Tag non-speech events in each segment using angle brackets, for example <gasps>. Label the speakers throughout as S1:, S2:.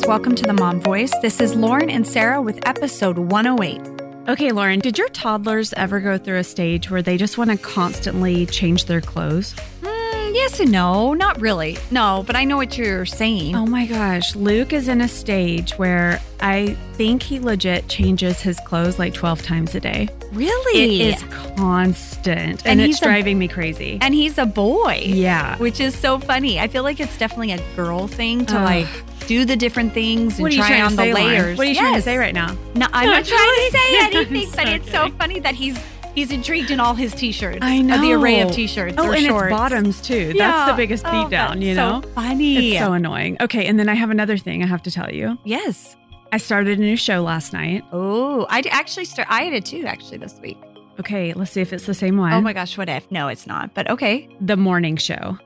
S1: guys. Welcome to the Mom Voice. This is Lauren and Sarah with episode 108.
S2: Okay, Lauren, did your toddlers ever go through a stage where they just want to constantly change their clothes?
S1: Mm, yes and no. Not really. No, but I know what you're saying.
S2: Oh my gosh. Luke is in a stage where I think he legit changes his clothes like 12 times a day.
S1: really?
S2: It is constant and,
S1: And
S2: it's
S1: he's a-
S2: driving me crazy.
S1: and he's a boy.
S2: yeah.
S1: Which is so funny. I feel like it's definitely a girl thing to
S2: Ugh.
S1: like do the different things and
S2: What are you
S1: try
S2: trying
S1: on the
S2: Lauren?
S1: layers.
S2: What are you trying to say right now?
S1: No, I'm
S2: No,
S1: not trying to say <laughs> anything, but
S2: so
S1: it's so funny that he's he's intrigued in all his t-shirts.
S2: I know.
S1: the array of t-shirts
S2: Oh, and
S1: shorts.
S2: it's bottoms too.
S1: Yeah.
S2: That's the biggest
S1: Oh,
S2: beatdown, you know?
S1: So funny.
S2: It's so annoying. Okay, and then I have another thing I have to tell you.
S1: yes.
S2: I started a new show last night.
S1: Oh, I actually start. I did too actually this week.
S2: Okay, let's see if it's the same one.
S1: Oh my gosh, what if? No, it's not. But okay.
S2: The morning show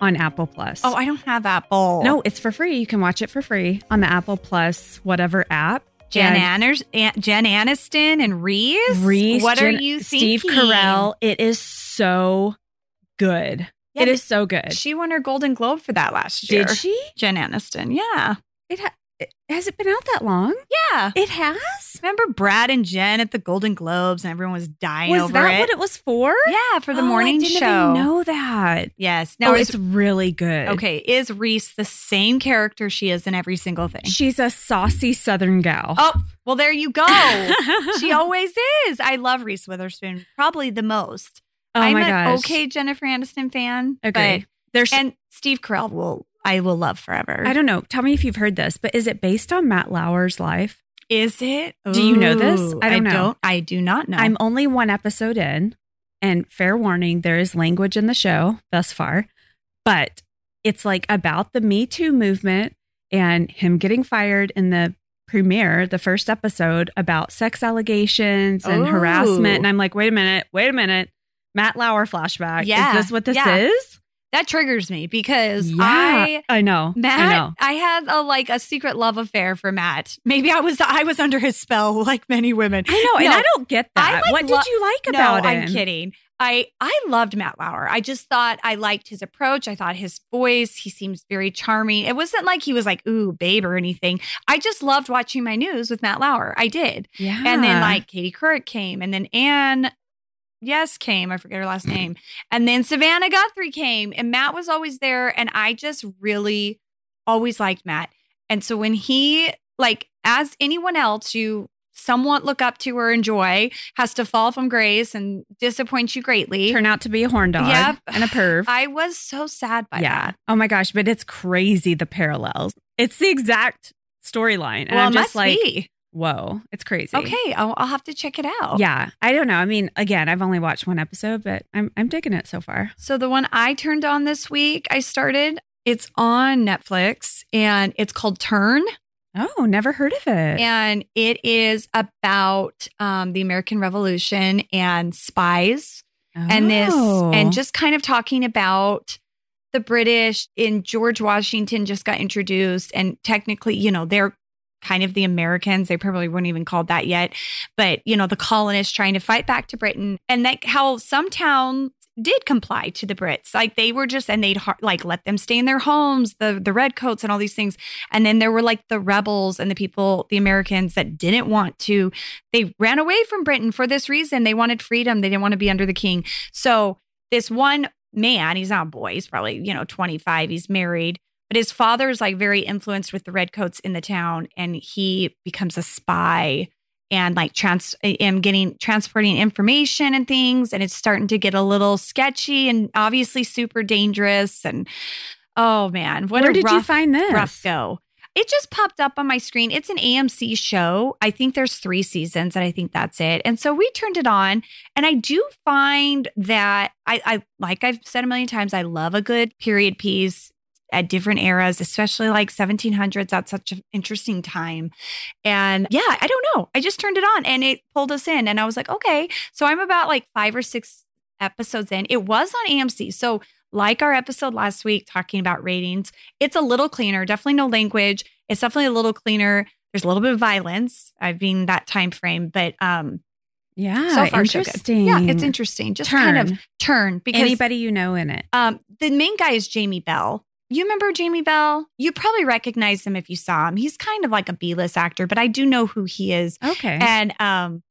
S2: on Apple Plus.
S1: Oh, I don't have Apple.
S2: no, it's for free. You can watch it for free on the Apple Plus whatever app.
S1: Jen,
S2: And
S1: Anners, An- Jen Aniston and Reese.
S2: Reese,
S1: What
S2: Jen-
S1: are you seeing?
S2: Steve
S1: thinking?
S2: Carell. It is so good.
S1: Yeah,
S2: it is so good.
S1: She won her Golden Globe for that last year.
S2: Did she?
S1: Jen Aniston. Yeah.
S2: It, ha- it has it been out that long?
S1: Yeah.
S2: It has.
S1: Remember Brad and Jen at the Golden Globes and everyone was dying
S2: Was
S1: over
S2: that
S1: it?
S2: what it was for?
S1: yeah, for the
S2: Oh,
S1: morning
S2: I didn't
S1: show.
S2: Even know that.
S1: Yes.
S2: No,
S1: Now
S2: oh, it's really good.
S1: okay. Is Reese the same character she is in every single thing?
S2: She's a saucy Southern gal.
S1: Oh, well, there you go. <laughs> she always is. I love Reese Witherspoon, probably the most.
S2: oh
S1: I'm
S2: my
S1: an
S2: gosh.
S1: okay Jennifer Aniston fan.
S2: Agree. There's
S1: and Steve Carell will I will love forever.
S2: I don't know. Tell me if you've heard this, but is it based on Matt Lauer's life?
S1: Is it?
S2: Do you know this? I don't know.
S1: I do not know.
S2: I'm only one episode in, and fair warning, there is language in the show thus far, but it's like about the Me Too movement and him getting fired in the premiere, the first episode about sex allegations and harassment. And I'm like, wait a minute, wait a minute. Matt Lauer flashback.
S1: Yeah,
S2: Is this what this
S1: yeah.
S2: is?
S1: That triggers me because I
S2: I know.
S1: Matt,
S2: I know.
S1: I had a like a secret love affair for Matt. Maybe I was I was under his spell <laughs> like many women.
S2: I know, and I don't get that.
S1: like,
S2: what
S1: lo-
S2: did you like
S1: no,
S2: about
S1: I'm kidding. I I loved Matt Lauer. I just thought I liked his approach. I thought his voice. He seems very charming. It wasn't like he was like ooh babe or anything. I just loved watching my news with Matt Lauer. I did.
S2: Yeah,
S1: And then like Katie Couric came, and then Anne, yes, came. I forget her last <clears throat> name. And then Savannah Guthrie came, and Matt was always there. And I just really always liked Matt. And so when he, like, as anyone else you somewhat look up to or enjoy, has to fall from grace and disappoint you greatly.
S2: turn out to be a horn dog
S1: Yep.
S2: and a perv. <sighs>
S1: I was so sad by
S2: yeah.
S1: that.
S2: Oh my gosh, but it's crazy the parallels. It's the exact storyline. And
S1: well,
S2: I'm
S1: it
S2: just
S1: must
S2: like,
S1: be.
S2: Whoa, it's crazy.
S1: Okay, I'll, I'll have to check it out.
S2: Yeah. I don't know. I mean, again, I've only watched one episode, but I'm I'm digging it so far.
S1: So the one I turned on this week, I started. It's on Netflix and it's called Turn.
S2: Oh, never heard of it.
S1: And it is about um, the American Revolution and spies and this,
S2: Oh.
S1: and just kind of talking about the British in George Washington just got introduced. And technically, you know, they're kind of the Americans. They probably weren't even called that yet. But, you know, the colonists trying to fight back to Britain and that how some towns did comply to the Brits. Like they were just, and they'd like let them stay in their homes, the the redcoats and all these things. And then there were like the rebels and the people, the Americans that didn't want to. They ran away from Britain for this reason. They wanted freedom. They didn't want to be under the king. So this one man, he's not a boy. He's probably you know twenty five. He's married. But his father is like very influenced with the redcoats in the town, and he becomes a spy and like trans am getting transporting information and things and it's starting to get a little sketchy and obviously super dangerous and oh man what
S2: Where did you find this?
S1: rough go. It just popped up on my screen. It's an amc show. I think there's three seasons and i think that's it. And so we turned it on and i do find that i, I like i've said a million times i love a good period piece at different eras, especially like 1700s. That's such an interesting time. And yeah, I don't know. I just turned it on and it pulled us in. And I was like, okay. So I'm about like five or six episodes in. It was on AMC. So, like our episode last week talking about ratings, it's a little cleaner, definitely no language. It's definitely a little cleaner. There's a little bit of violence. I've been that time frame, but um
S2: Yeah.
S1: so far so good. Yeah, it's interesting. Just kind of
S2: Turn.
S1: turn because
S2: Anybody you know in it.
S1: um the main guy is Jamie Bell. You remember Jamie Bell? You probably recognize him if you saw him. He's kind of like a B-list actor, but I do know who he is.
S2: Okay.
S1: And um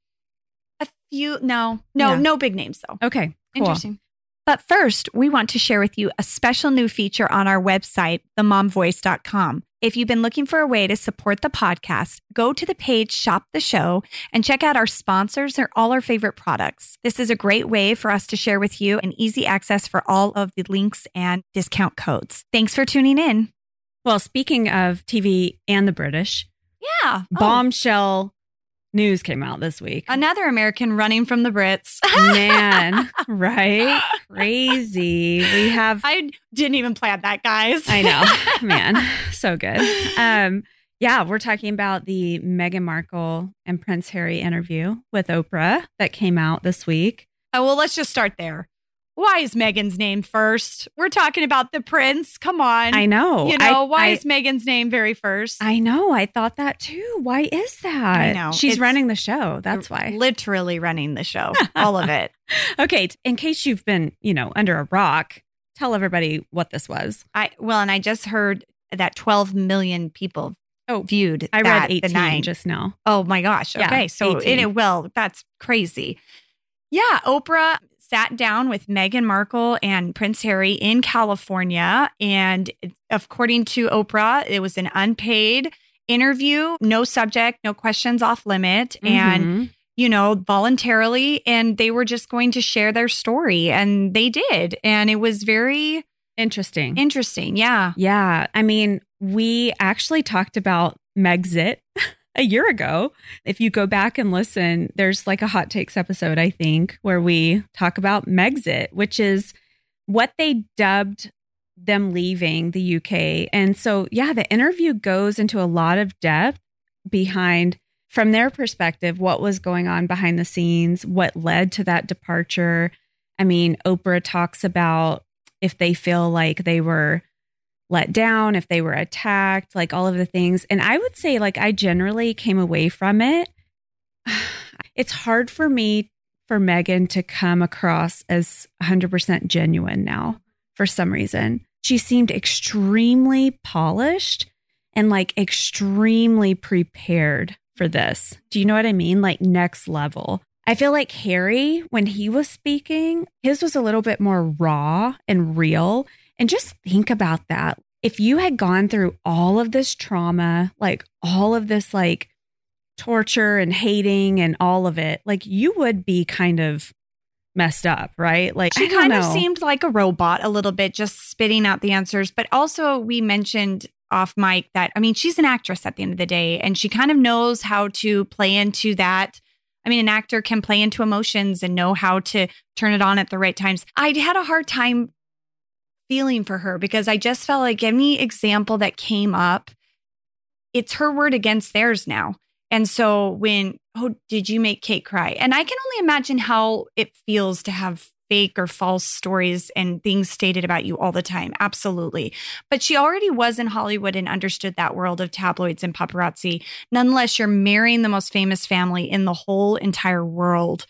S1: a few no, no,
S2: Yeah.
S1: no big names though.
S2: okay. Cool.
S1: Interesting. But first, we want to share with you a special new feature on our website, themomvoice.com. If you've been looking for a way to support the podcast, go to the page Shop the Show and check out our sponsors or all our favorite products. This is a great way for us to share with you and easy access for all of the links and discount codes. Thanks for tuning in.
S2: Well, speaking of TV and the British,
S1: Yeah. Oh,
S2: bombshell news came out this week.
S1: another American running from the Brits. <laughs>
S2: Man, right? Crazy. We have
S1: I didn't even plan that, guys.
S2: I know, <laughs> man, so good. Um, yeah, we're talking about the Meghan Markle and Prince Harry interview with Oprah that came out this week.
S1: Oh, well, let's just start there. Why is Meghan's name first? We're talking about the prince. Come on.
S2: I know.
S1: You know,
S2: I,
S1: why
S2: I,
S1: is Meghan's name very first?
S2: I know. I thought that too. Why is that?
S1: I know.
S2: She's
S1: It's-
S2: running the show. That's why.
S1: Literally running the show, <laughs> all of it.
S2: Okay. In case you've been, you know, under a rock, tell everybody what this was.
S1: I well, and I just heard that 12 million people
S2: Oh,
S1: viewed.
S2: I
S1: that
S2: read
S1: the
S2: 18
S1: night.
S2: just now.
S1: Oh my gosh.
S2: Yeah,
S1: Okay. So
S2: 18.
S1: it well, that's crazy. Yeah, Oprah sat down with Meghan Markle and Prince Harry in California. And according to Oprah, it was an unpaid interview, no subject, no questions off limit. And
S2: Mhm.
S1: you know, voluntarily, and they were just going to share their story, and they did. And it was very
S2: interesting.
S1: interesting. Yeah.
S2: Yeah. I mean, we actually talked about Megxit <laughs> a year ago. If you go back and listen, there's like a hot takes episode, I think, where we talk about Megxit, which is what they dubbed them leaving the UK. And so, yeah, the interview goes into a lot of depth behind, from their perspective, what was going on behind the scenes, what led to that departure. I mean, Oprah talks about if they feel like they were let down, if they were attacked, like all of the things. And I would say, like, I generally came away from it. <sighs> It's hard for me for Meghan to come across as 100% genuine now for some reason. She seemed extremely polished and like extremely prepared for this. Do you know what I mean? Like next level. I feel like Harry, when he was speaking, his was a little bit more raw and real. And just think about that. If you had gone through all of this trauma, like all of this, like torture and hating and all of it, like you would be kind of messed up, right? Like
S1: She kind of seemed like a robot a little bit, just spitting out the answers. But also, we mentioned off mic that, I mean, she's an actress at the end of the day, and she kind of knows how to play into that. I mean, an actor can play into emotions and know how to turn it on at the right times. I had a hard time feeling for her because I just felt like any example that came up, it's her word against theirs now. And so when, oh, did you make Kate cry? And I can only imagine how it feels to have fake or false stories and things stated about you all the time. Absolutely. But she already was in Hollywood and understood that world of tabloids and paparazzi. Nonetheless, you're marrying the most famous family in the whole entire world.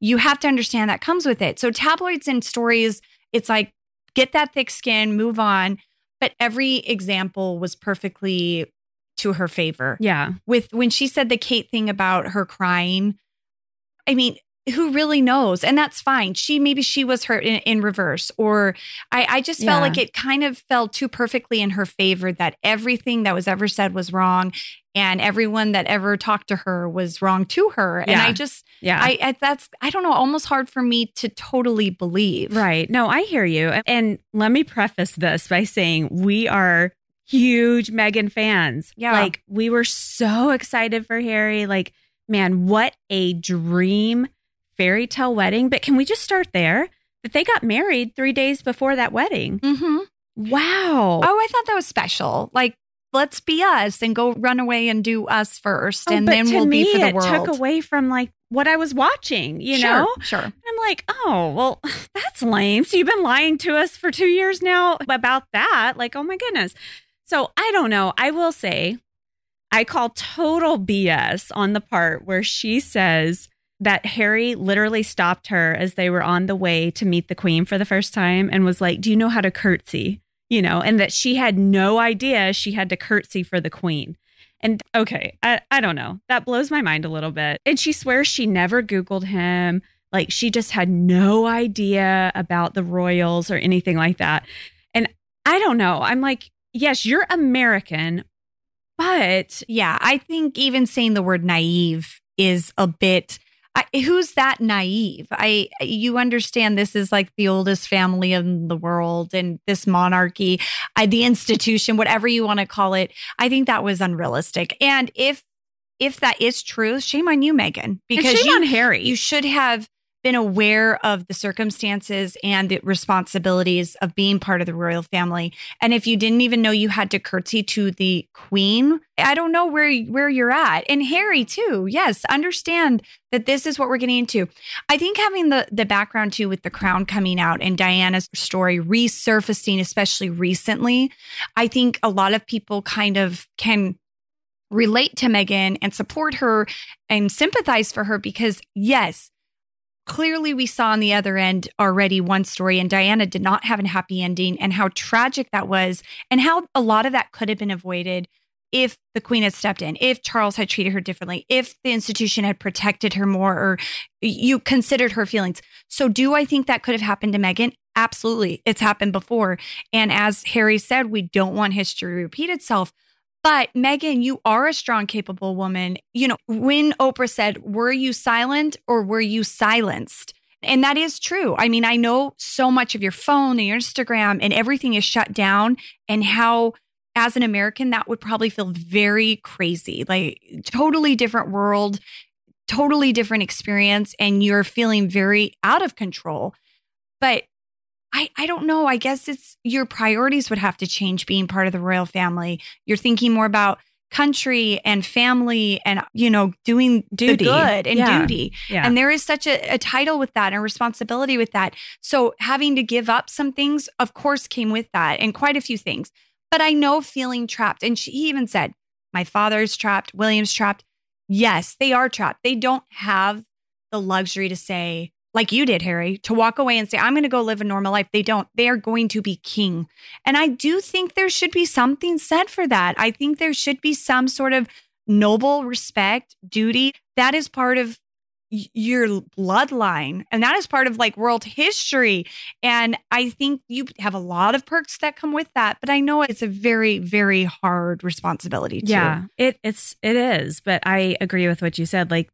S1: You have to understand that comes with it. So, tabloids and stories, it's like get that thick skin, move on. But every example was perfectly to her favor
S2: yeah.
S1: with when she said the Kate thing about her crying. I mean, who really knows? And that's fine. She maybe she was hurt in, in reverse, or I, I just felt
S2: Yeah.
S1: like it kind of fell too perfectly in her favor that everything that was ever said was wrong, and everyone that ever talked to her was wrong to her. And I just,
S2: Yeah.
S1: I, I that's I don't know, almost hard for me to totally believe.
S2: Right. No, I hear you. And let me preface this by saying we are huge Meghan fans.
S1: Yeah.
S2: Like we were so excited for Harry. Like, man, what a dream fairy tale wedding. But can we just start there? That they got married three days before that wedding.
S1: Mm-hmm.
S2: Wow.
S1: Oh, I thought that was special. Like, let's be us and go run away and do us first,
S2: Oh,
S1: and then we'll
S2: me,
S1: be for the
S2: it
S1: world.
S2: took away from like what I was watching, you
S1: sure,
S2: know?
S1: sure.
S2: And I'm like, oh, well, <sighs> that's lame. So you've been lying to us for two years now about that. Like, oh my goodness. So I don't know. I will say, I call total BS on the part where she says that Harry literally stopped her as they were on the way to meet the queen for the first time and was like, Do you know how to curtsy? You know, and that she had no idea she had to curtsy for the queen. And okay, I, I don't know. That blows my mind a little bit. And she swears she never Googled him. Like she just had no idea about the royals or anything like that. And I don't know. I'm like, yes, you're American, but
S1: yeah, I think even saying the word naive is a bit I, who's that naive? I you understand this is like the oldest family in the world and this monarchy, I, the institution, whatever you want to call it. I think that was unrealistic. And if if that is true, shame on you, Meghan,
S2: because shame
S1: you,
S2: on Harry.
S1: You should have been aware of the circumstances and the responsibilities of being part of the royal family. And if you didn't even know you had to curtsy to the queen, I don't know where where you're at. And Harry too. Yes, understand that this is what we're getting into. I think having the the background too with the crown coming out and Diana's story resurfacing especially recently, I think a lot of people kind of can relate to Meghan and support her and sympathize for her because yes, clearly we saw on the other end already one story and Diana did not have a happy ending and how tragic that was and how a lot of that could have been avoided if the queen had stepped in, if Charles had treated her differently, if the institution had protected her more or you considered her feelings. So do I think that could have happened to Meghan? Absolutely. It's happened before. And as Harry said, we don't want history to repeat itself. But Meghan, you are a strong, capable woman. You know, when Oprah said, Were you silent or were you silenced? And that is true. I mean, I know so much of your phone and your Instagram and everything is shut down, and how, as an American, that would probably feel very crazy like, totally different world, totally different experience, and you're feeling very out of control. But I, I don't know. I guess it's your priorities would have to change being part of the royal family. You're thinking more about country and family and you know doing duty good and yeah. duty yeah. and there is such a, a, title with that and responsibility with that so having to give up some things of course came with that and quite a few things but i know feeling trapped and she even said my father's trapped william's trapped yes they are trapped they don't have the luxury to say like you did, Harry, to walk away and say, I'm going to go live a normal life. They don't. They are going to be king. And I do think there should be something said for that. I think there should be some sort of noble respect, duty. That is part of your bloodline and that is part of like world history and i think you have a lot of perks that come with that but i know it's a very very hard responsibility too.
S2: yeah it it's it is but i agree with what you said like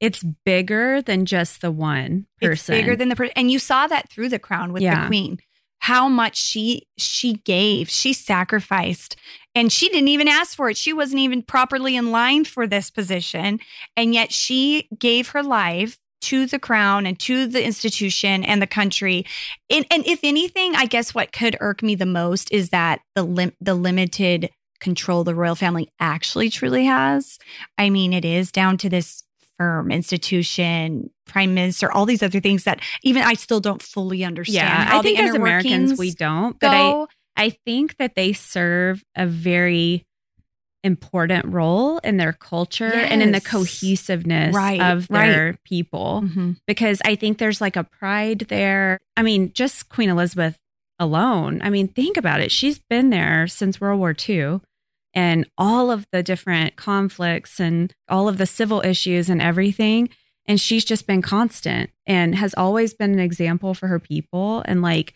S2: it's bigger than just the one person. It's
S1: bigger than the person. And you saw that through the crown with yeah. the queen. How much she she gave, she sacrificed, and she didn't even ask for it. She wasn't even properly in line for this position, and yet she gave her life to the crown and to the institution and the country. And, and if anything, I guess what could irk me the most is that the lim- the limited control the royal family actually truly has. I mean, it is down to this firm, institution, prime minister, all these other things that even I still don't fully understand.
S2: Yeah, I think as Americans we don't, but I I think that they serve a very important role in their culture yes. and in the cohesiveness right, of their right. people mm-hmm. because I think there's like a pride there. I mean, just Queen Elizabeth alone. I mean, think about it. She's been there since World War II and all of the different conflicts and all of the civil issues and everything. And she's just been constant and has always been an example for her people. And like,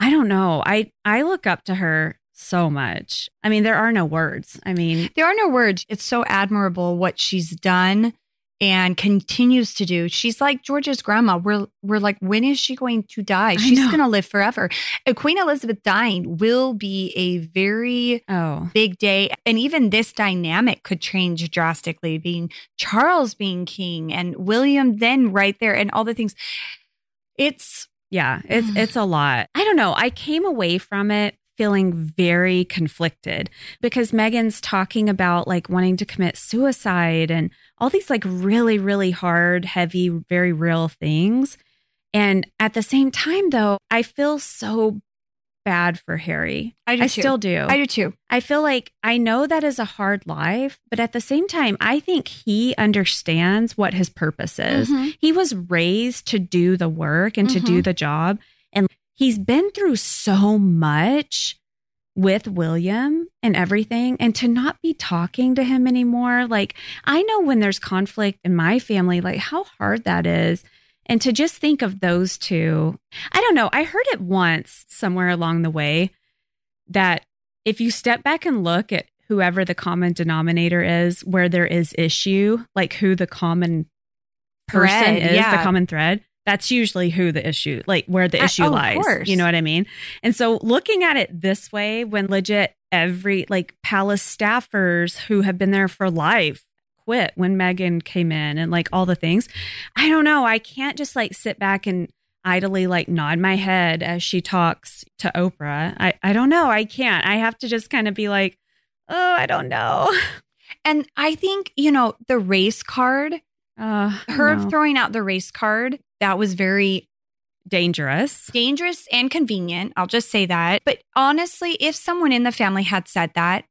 S2: I don't know, I I look up to her so much. I mean, there are no words. I mean,
S1: there are no words. It's so admirable what she's done and continues to do. She's like George's grandma. We're we're like, when is she going to die? She's going to live forever. And Queen Elizabeth dying will be a very oh. big day, and even this dynamic could change drastically. Being Charles being king and William then right there, and all the things. It's
S2: yeah, it's it's a lot. I don't know. I came away from it feeling very conflicted because Meghan's talking about like wanting to commit suicide and all these like really, really hard, heavy, very real things. And at the same time, though, I feel so bad for Harry.
S1: I, do I
S2: still do.
S1: I do too.
S2: I feel like I know that is a hard life, but at the same time, I think he understands what his purpose is. Mm-hmm. He was raised to do the work and mm-hmm. to do mm-hmm. the job. And he's been through so much with William and everything and to not be talking to him anymore. Like, I know when there's conflict in my family, like how hard that is. And to just think of those two, I don't know. I heard it once somewhere along the way that if you step back and look at whoever the common denominator is, where there is issue, like who the common person
S1: Thread,
S2: is,
S1: yeah.
S2: the common thread, that's usually who the issue, like where the issue
S1: oh, of
S2: lies.
S1: course.
S2: You know what I mean? And so looking at it this way, when legit every like palace staffers who have been there for life quit when Meghan came in and like all the things, I don't know. I can't just like sit back and idly like nod my head as she talks to Oprah. I, I don't know. I can't. I have to just kind of be like, oh, I don't know.
S1: And I think, you know, the race card,
S2: Uh,
S1: her throwing out the race card, that was very
S2: dangerous.
S1: dangerous and convenient. I'll just say that. But honestly, if someone in the family had said that,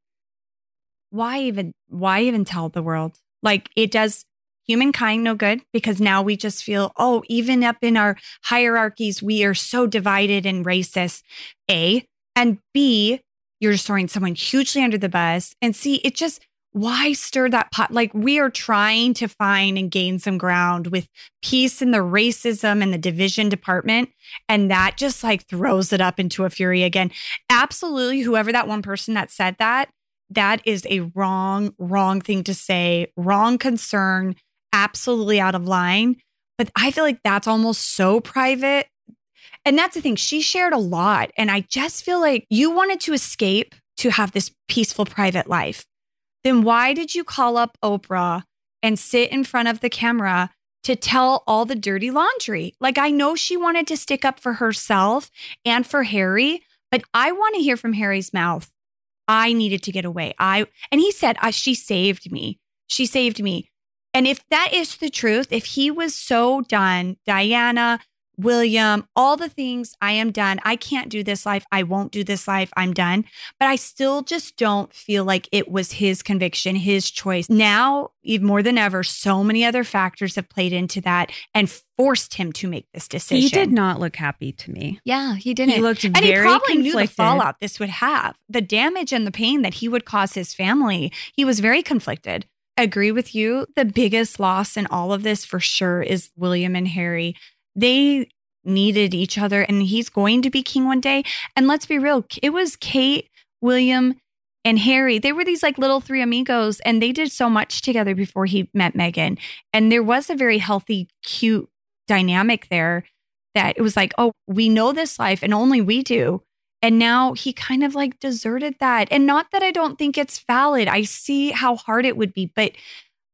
S1: why even why even tell the world? Like it does humankind no good because now we just feel, oh, even up in our hierarchies, we are so divided and racist. A and B, you're just throwing someone hugely under the bus. And C, it just why stir that pot? Like we are trying to find and gain some ground with peace in the racism and the division department. And that just like throws it up into a fury again. Absolutely, whoever that one person that said that, that is a wrong, wrong thing to say, wrong concern, absolutely out of line. But I feel like that's almost so private. And that's the thing, she shared a lot. And I just feel like you wanted to escape to have this peaceful private life. Then why did you call up Oprah and sit in front of the camera to tell all the dirty laundry? Like, I know she wanted to stick up for herself and for Harry, but I want to hear from Harry's mouth. I needed to get away. I and he said, "She saved me. She saved me." And if that is the truth, if he was so done, Diana, William, all the things, I am done. I can't do this life. I won't do this life. I'm done. But I still just don't feel like it was his conviction, his choice. Now, even more than ever, so many other factors have played into that and forced him to make this decision.
S2: He did not look happy to me.
S1: Yeah, he didn't.
S2: He looked
S1: and he
S2: very
S1: probably knew the
S2: conflicted.
S1: fallout this would have, the damage and the pain that he would cause his family. He was very conflicted. Agree with you. The biggest loss in all of this for sure is William and Harry. They needed each other and he's going to be king one day. And let's be real, it was Kate, William, and Harry. They were these like little three amigos and they did so much together before he met Meghan. And there was a very healthy, cute dynamic there that it was like, oh, we know this life and only we do. And now he kind of like deserted that. And not that I don't think it's valid. I see how hard it would be, but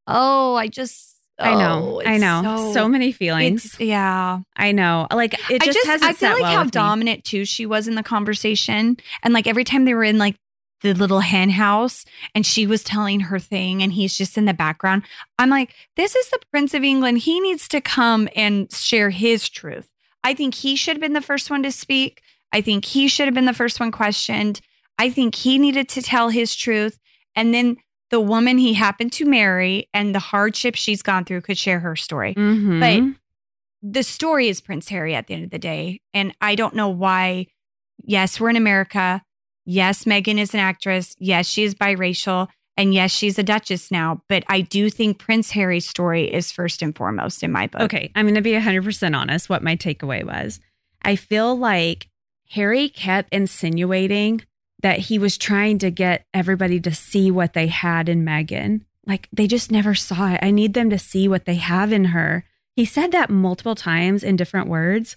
S1: oh, I just
S2: I know.
S1: oh,
S2: I know. So, many feelings.
S1: yeah.
S2: I know. Like it just,
S1: just I feel like
S2: well
S1: how
S2: with me.
S1: dominant too she was in the conversation. And like every time they were in like the little hen house and she was telling her thing and he's just in the background. I'm like, this is the Prince of England. He needs to come and share his truth. I think he should have been the first one to speak. I think he should have been the first one questioned. I think he needed to tell his truth. And then the woman he happened to marry and the hardship she's gone through could share her story
S2: Mhm.
S1: the story is Prince Harry at the end of the day. And I don't know why. Yes, we're in America. Yes, Meghan is an actress. Yes, she is biracial. And yes, she's a duchess now. But I do think Prince Harry's story is first and foremost in my book.
S2: Okay, I'm going to be 100% honest what my takeaway was. I feel like Harry kept insinuating that he was trying to get everybody to see what they had in Meghan. Like they just never saw it. I need them to see what they have in her. He said that multiple times in different words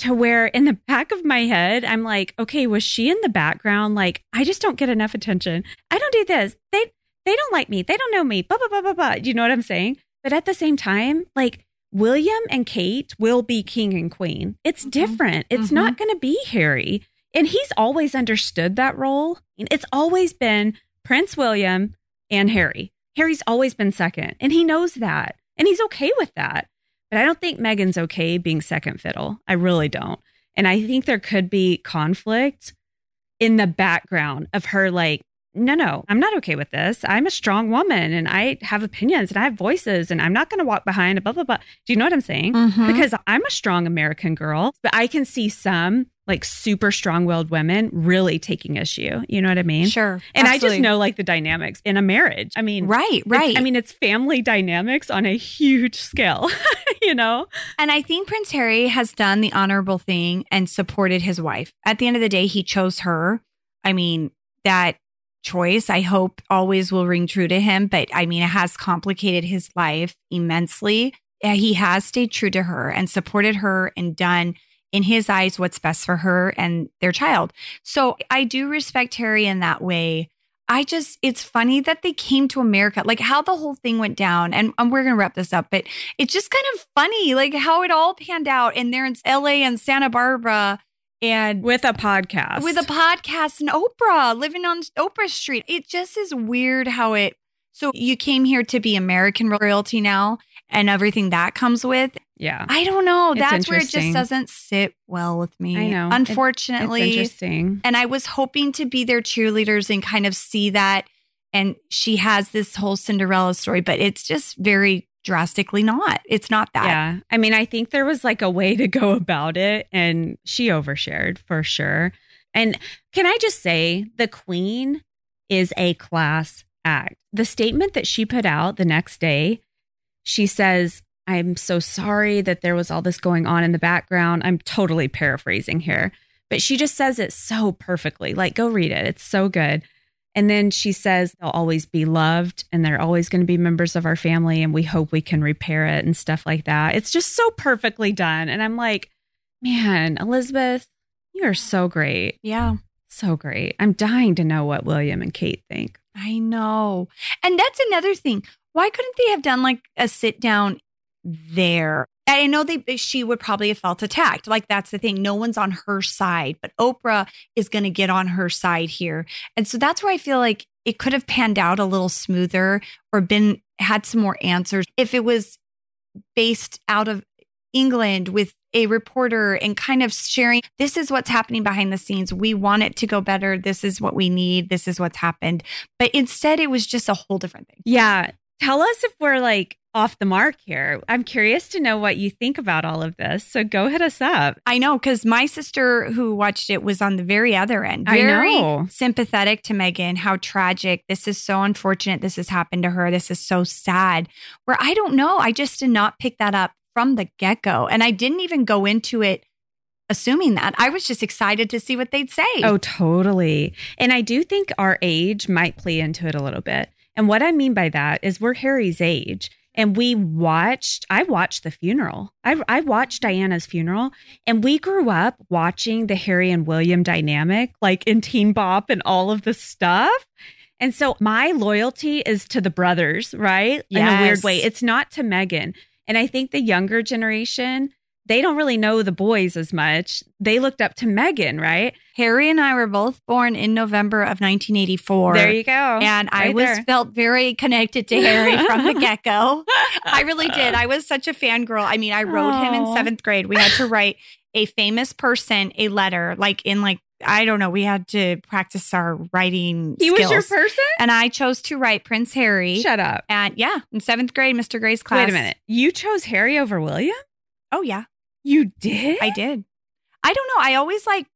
S2: to where in the <laughs> back of my head, I'm like, okay, was she in the background? Like, I just don't get enough attention. I don't do this. They they don't like me. They don't know me. Blah blah blah blah blah. You know what I'm saying? But at the same time, like William and Kate will be king and queen. It's
S1: Mhm.
S2: different. It's
S1: Mhm.
S2: not going to be Harry. And he's always understood that role. It's always been Prince William and Harry. Harry's always been second, and he knows that. And he's okay with that. But I don't think Meghan's okay being second fiddle. I really don't. And I think there could be conflict in the background of her like no, no, I'm not okay with this. I'm a strong woman and I have opinions and I have voices and I'm not going to walk behind blah, blah, blah. Do you know what I'm saying?
S1: Mhm.
S2: Because I'm a strong American girl, but I can see some like super strong willed women really taking issue. You know what I mean?
S1: sure.
S2: And I just know like the dynamics in a marriage. I mean,
S1: Right, right.
S2: I mean, it's family dynamics on a huge scale, <laughs> you know?
S1: And I think Prince Harry has done the honorable thing and supported his wife. At the end of the day, he chose her. I mean, that choice, I hope, always will ring true to him. But I mean, it has complicated his life immensely. He has stayed true to her and supported her and done, in his eyes, what's best for her and their child. So I do respect Harry in that way. I just, it's funny that they came to America, like how the whole thing went down. And, and we're going to wrap this up, but it's just kind of funny, like how it all panned out. And they're in LA and Santa Barbara and
S2: With a podcast.
S1: with a podcast and Oprah living on Oprah Street. It just is weird how it. So you came here to be American royalty now and everything that comes with.
S2: yeah.
S1: I don't know.
S2: It's
S1: That's where it just doesn't sit well with me.
S2: I know. It-
S1: Unfortunately.
S2: interesting.
S1: And I was hoping to be their cheerleaders and kind of see that. And she has this whole Cinderella story, but it's just very drastically not. It's not that.
S2: Yeah. I mean, I think there was like a way to go <laughs> about it, and she overshared for sure. And can I just say, the queen is a class act. The statement that she put out the next day, she says, I'm so sorry that there was all this going on in the background. I'm totally paraphrasing here, but she just says it so perfectly. Like, go read it. It's so good. And then she says they'll always be loved and they're always going to be members of our family and we hope we can repair it and stuff like that. It's just so perfectly done. And I'm like, man, Elizabeth, you are so great.
S1: Yeah.
S2: So great. I'm dying to know what William and Kate think.
S1: I know. And that's another thing. Why couldn't they have done like a sit down there? I know they she would probably have felt attacked. Like that's the thing. No one's on her side, but Oprah is going to get on her side here. And so that's where I feel like it could have panned out a little smoother or been had some more answers if it was based out of England with a reporter and kind of sharing this is what's happening behind the scenes. We want it to go better. This is what we need. This is what's happened. But instead, it was just a whole different thing.
S2: Yeah. Tell us if we're like off the mark here. I'm curious to know what you think about all of this. So go hit us up.
S1: I know because my sister who watched it was on the very other end.
S2: I know.
S1: sympathetic to Meghan. How tragic. This is so unfortunate. This has happened to her. This is so sad. Where I don't know. I just did not pick that up from the get go. And I didn't even go into it assuming that. I was just excited to see what they'd say.
S2: Oh, totally. And I do think our age might play into it a little bit. And what I mean by that is we're Harry's age. And we watched, I watched the funeral. I, I watched Diana's funeral, and we grew up watching the Harry and William dynamic, like in Teen Bop and all of the stuff. And so my loyalty is to the brothers, right? In a weird way. It's not to Meghan. And I think the younger generation, they don't really know the boys as much. They looked up to Meghan, right?
S1: Harry and I were both born in November of 1984.
S2: There you go.
S1: and I
S2: Right
S1: was
S2: there.
S1: felt very connected to Harry from the <laughs> get go. I really did. I was such a fangirl. I mean, I wrote him in seventh grade. We had to write a famous person a letter, like in like I don't know. We had to practice our writing.
S2: He was your person?
S1: and I chose to write Prince Harry.
S2: Shut up.
S1: And yeah, in seventh grade, Mr. Gray's class.
S2: Wait a minute. You chose Harry over William?
S1: Oh yeah,
S2: You did?
S1: I did. I don't know. I always like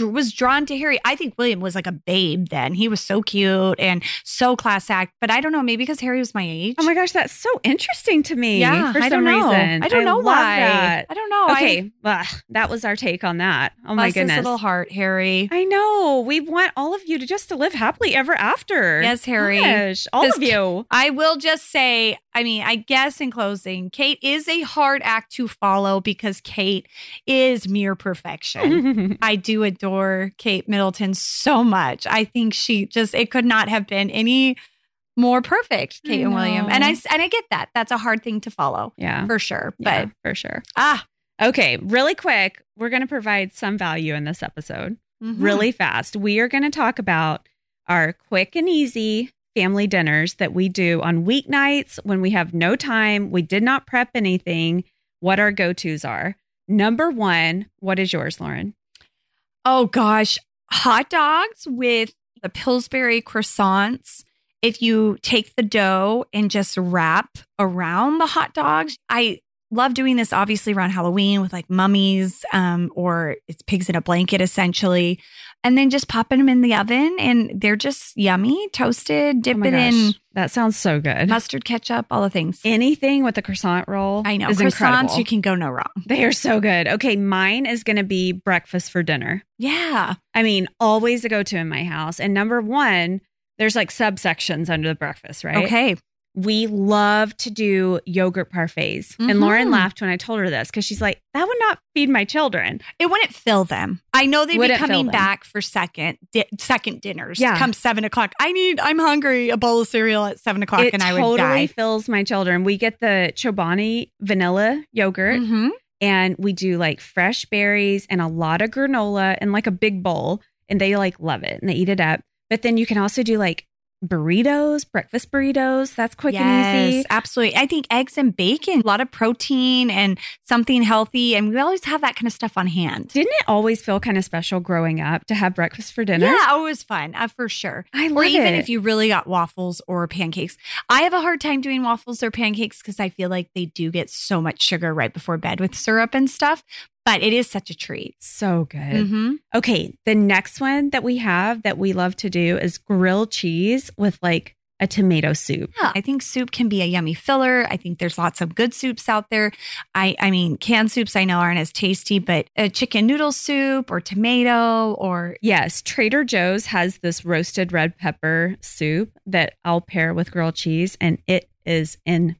S1: was drawn to Harry. I think William was like a babe then. He was so cute and so class act. But I don't know. Maybe because Harry was my age.
S2: Oh my gosh, that's so interesting to me.
S1: Yeah,
S2: for
S1: I
S2: some reason.
S1: I don't know why.
S2: That.
S1: I don't know. I-
S2: Okay, ugh, that was our take on that. Oh my goodness.
S1: little heart, Harry.
S2: I know. We want all of you to just to live happily ever after.
S1: Yes, Harry.
S2: Gosh, all
S1: This-
S2: of you.
S1: I will just say, I mean, I guess in closing, Kate is a hard act to follow because Kate is mere perfection. <laughs> I do adore Kate Middleton so much. I think she just it could not have been any more perfect, Kate and William. And I and I get that. That's a hard thing to follow
S2: yeah.
S1: for sure.
S2: yeah,
S1: But
S2: for sure.
S1: ah,
S2: Okay, really quick, we're going to provide some value in this episode.
S1: mhm.
S2: really fast. We are going to talk about our quick and easy family dinners that we do on weeknights when we have no time. We did not prep anything, what our go tos are. Number one, what is yours, Lauren?
S1: Oh gosh, hot dogs with the Pillsbury croissants. If you take the dough and just wrap around the hot dogs, I love doing this obviously around Halloween with like mummies um, or it's pigs in a blanket essentially. And then just popping them in the oven and they're just yummy, toasted, dip
S2: Oh
S1: it in
S2: gosh, that sounds so good.
S1: mustard ketchup, all the things.
S2: Anything with a croissant roll,
S1: I know.
S2: is
S1: Croissants,
S2: incredible.
S1: you can go no wrong.
S2: they are so good. Okay, mine is going to be breakfast for dinner.
S1: Yeah.
S2: I mean, always a go to in my house. And number one, there's like subsections under the breakfast, right?
S1: Okay.
S2: We love to do yogurt parfaits. And
S1: Mhm.
S2: Lauren laughed when I told her this because she's like, that would not feed my children.
S1: It wouldn't fill them. I know they'd be
S2: Wouldn't fill
S1: coming back for second di- second dinners.
S2: Yeah.
S1: Come seven o'clock. I need. I'm hungry. A bowl of cereal at seven o'clock,
S2: it
S1: and I would
S2: totally
S1: die.
S2: fills my children. We get the Chobani vanilla yogurt
S1: Mhm.
S2: and we do like fresh berries and a lot of granola in like a big bowl. And they like love it and they eat it up. But then you can also do like burritos, breakfast burritos. That's quick and easy.
S1: Yes, absolutely. I think eggs and bacon, a lot of protein and something healthy, and we always have that kind of stuff on hand.
S2: Didn't it always feel kind of special growing up to have breakfast for dinner?
S1: Yeah, always fun uh, for sure.
S2: I love
S1: Or even
S2: it.
S1: if you really got waffles or pancakes. I have a hard time doing waffles or pancakes because I feel like they do get so much sugar right before bed with syrup and stuff. But it is such a treat.
S2: so good.
S1: Mm-hmm.
S2: Okay, the next one that we have that we love to do is grilled cheese with like a tomato soup.
S1: Yeah, I think soup can be a yummy filler. I think there's lots of good soups out there. I, I mean, canned soups I know aren't as tasty, but a chicken noodle soup or tomato or
S2: Yes, Trader Joe's has this roasted red pepper soup that I'll pair with grilled cheese, and it is incredible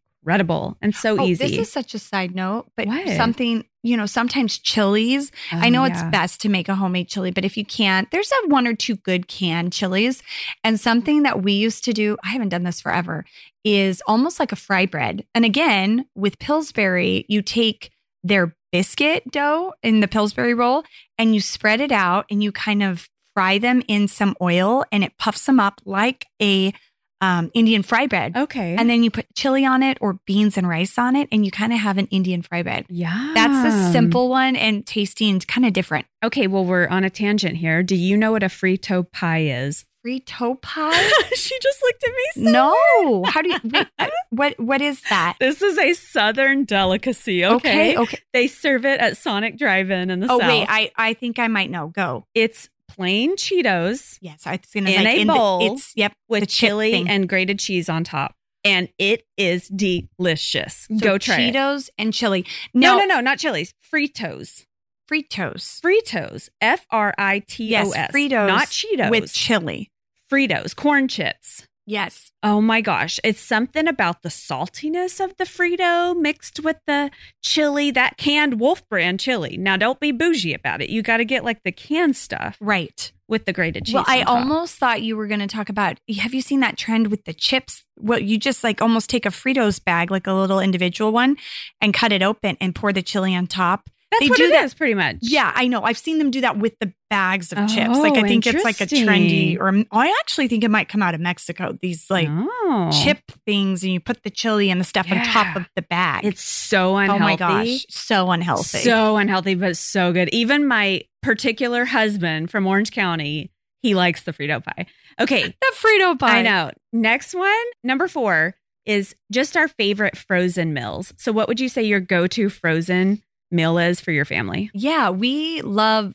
S2: and so
S1: oh,
S2: easy.
S1: this is such a side note, but
S2: What?
S1: something you know, sometimes chilies. I
S2: Oh,
S1: know it's best to make a homemade chili, but if you can't, there's a one or two good canned chilies. And something that we used to do, I haven't done this forever, is almost like a fry bread. And again, with Pillsbury, you take their biscuit dough in the Pillsbury roll and you spread it out and you kind of fry them in some oil and it puffs them up like a um, Indian fry bread.
S2: Okay.
S1: And then you put chili on it or beans and rice on it, and you kind of have an Indian fry bread.
S2: yeah.
S1: That's the simple one and tasty and kind of different.
S2: Okay, well, we're on a tangent here. Do you know what a frito pie is?
S1: Frito pie? <laughs>
S2: she just looked at me. so
S1: no. How do you? Uh, <laughs> what? What is that?
S2: This is a southern delicacy. Okay.
S1: Okay. okay.
S2: They serve it at Sonic Drive-In in the South.
S1: Oh
S2: South.
S1: wait, I I think I might know. Go.
S2: it's plain Cheetos
S1: Yes, I was gonna
S2: In
S1: say
S2: a
S1: the-
S2: bowl
S1: it's yep
S2: with
S1: the
S2: chili
S1: thing.
S2: and grated cheese on top. And it is delicious.
S1: So
S2: Go try it.
S1: Cheetos and chili.
S2: No,
S1: No,
S2: no, no, not chilies. Fritos.
S1: Fritos.
S2: Fritos. F R I T O S.
S1: Fritos
S2: Not Cheetos.
S1: with chili.
S2: Fritos. Corn chips.
S1: Yes.
S2: Oh my gosh. It's something about the saltiness of the Frito mixed with the chili, that canned Wolf brand chili. Now, don't be bougie about it. You got to get like the canned stuff
S1: Right.
S2: with the grated cheese.
S1: Well, I almost thought you were going to talk about. Have you seen that trend with the chips? Well, you just like almost take a Fritos bag, like a little individual one, and cut it open and pour the chili on top.
S2: That's
S1: they do that-
S2: is, pretty much.
S1: Yeah, I know. I've seen them do that with the bags of chips. Like I
S2: Oh,
S1: think it's like a trendy, or I actually think it might come out of Mexico. These like
S2: Oh.
S1: chip things, and you put the chili and the stuff on top of the bag.
S2: It's so unhealthy.
S1: oh my gosh, so unhealthy.
S2: So unhealthy, but so good. Even my particular husband from Orange County, he likes the Frito pie. Okay, <laughs>
S1: the Frito pie.
S2: I know. Next one, number four, is just our favorite frozen meals. So, what would you say your go to frozen meal is for your family?
S1: Yeah, we love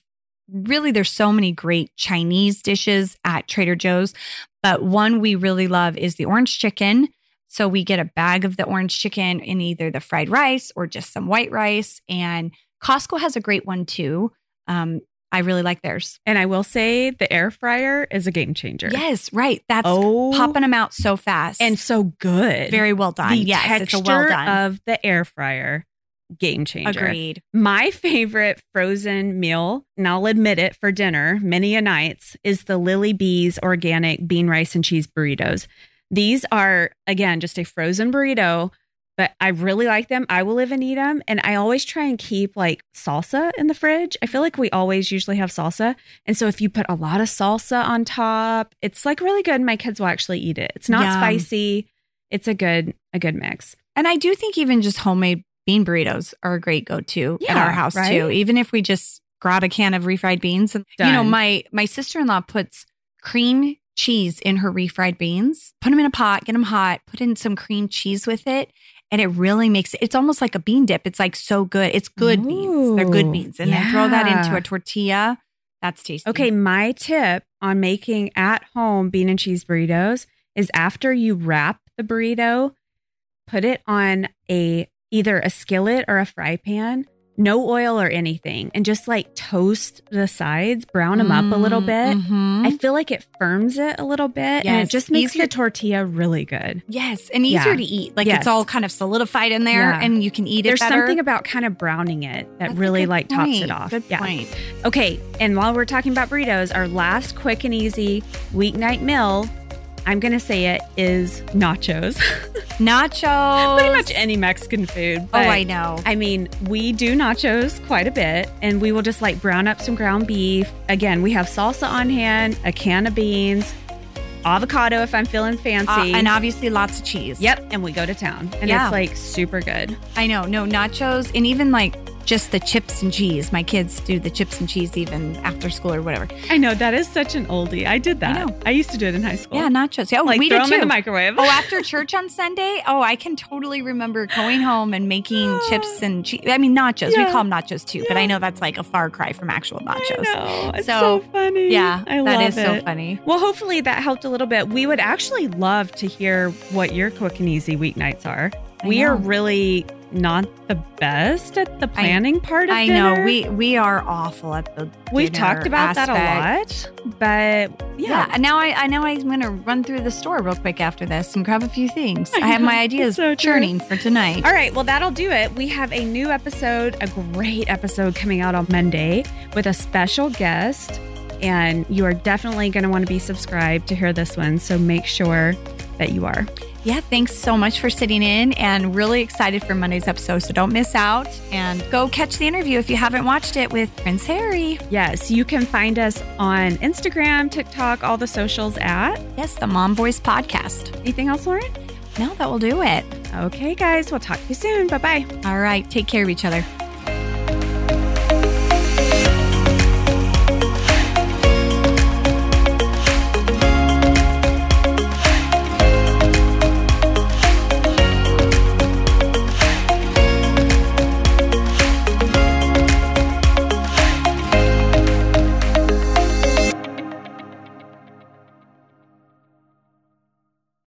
S1: really there's so many great Chinese dishes at Trader Joe's, but one we really love is the orange chicken. So we get a bag of the orange chicken in either the fried rice or just some white rice and Costco has a great one too. Um I really like theirs.
S2: And I will say the air fryer is a game changer.
S1: Yes, right. That's
S2: Oh,
S1: popping them out so fast
S2: and so good.
S1: very well done.
S2: the
S1: yes,
S2: texture
S1: it's a well done.
S2: of the air fryer, game changer.
S1: Agreed.
S2: My favorite frozen meal, and I'll admit it for dinner many a nights, is the Lily Bees organic bean, rice, and cheese burritos. These are, again, just a frozen burrito, but I really like them. I will live and eat them. And I always try and keep like salsa in the fridge. I feel like we always usually have salsa. And so if you put a lot of salsa on top, it's like really good. My kids will actually eat it. It's not
S1: Yum.
S2: spicy. It's a good, a good mix.
S1: And I do think even just homemade bean burritos are a great go-to at our house
S2: right?
S1: too. Even if we just grab a can of refried beans and you know my my sister-in-law puts cream cheese in her refried beans. Put them in a pot, get them hot, put in some cream cheese with it. And it really makes it, it's almost like a bean dip. It's like so good. It's good beans. They're good beans. And then throw that into a tortilla. That's tasty.
S2: Okay, my tip on making at home bean and cheese burritos is after you wrap the burrito, put it on a either a skillet or a fry pan, no oil or anything, and just like toast the sides, brown them up a little bit.
S1: Mhm.
S2: I feel like it firms it a little bit and it just makes
S1: easier-
S2: the tortilla really good.
S1: Yes, and easier
S2: Yeah.
S1: to eat. Like
S2: Yes.
S1: it's all kind of solidified in there,
S2: Yeah.
S1: and you can eat
S2: There's
S1: it better.
S2: There's something about kind of browning it that
S1: That's
S2: really like tops it off.
S1: Good
S2: yeah.
S1: point.
S2: Okay, and while we're talking about burritos, our last quick and easy weeknight meal, I'm going to say it is nachos. <laughs>
S1: Nachos.
S2: Pretty much any Mexican food.
S1: Oh, I know.
S2: I mean, we do nachos quite a bit, and we will just like brown up some ground beef. Again, we have salsa on hand, a can of beans, avocado if I'm feeling fancy.
S1: Uh, and obviously lots of cheese.
S2: Yep, and we go to town. And
S1: Yeah.
S2: it's like super good.
S1: I know. No nachos, and even like just the chips and cheese. My kids do the chips and cheese even after school or whatever.
S2: I know that is such an oldie. I did that.
S1: I know.
S2: I used to do it in high school.
S1: Yeah, nachos. Yeah, oh,
S2: like
S1: we
S2: throw
S1: did
S2: them
S1: too.
S2: in the microwave.
S1: oh, after <laughs> church on Sunday. Oh, I can totally remember going home and making <gasps> chips and cheese. I mean nachos. We call them nachos too, but I know that's like a far cry from actual nachos.
S2: I know. It's
S1: So,
S2: so, funny.
S1: Yeah,
S2: I
S1: that is so funny.
S2: Well, hopefully that helped a little bit. We would actually love to hear what your quick and easy weeknights are.
S1: I
S2: We are really not the best at the planning part of
S1: I
S2: dinner.
S1: know we we are awful at the.
S2: we've talked about that a lot, but
S1: Yeah.
S2: yeah,
S1: now I, I know I'm gonna run through the store real quick after this and grab a few things. I,
S2: I
S1: have
S2: know.
S1: my ideas
S2: So
S1: churning for tonight.
S2: All right, well, that'll do it. We have a new episode, a great episode coming out on Monday with a special guest. And you are definitely going to want to be subscribed to hear this one. So make sure that you are.
S1: Yeah, thanks so much for sitting in and really excited for Monday's episode. So don't miss out and go catch the interview if you haven't watched it with Prince Harry.
S2: Yes, you can find us on Instagram, TikTok, all the socials at.
S1: Yes, the Mom Voice podcast.
S2: Anything else, Lauren?
S1: No, that will do it.
S2: Okay, guys, we'll talk to you soon. Bye bye.
S1: All right, take care of each other.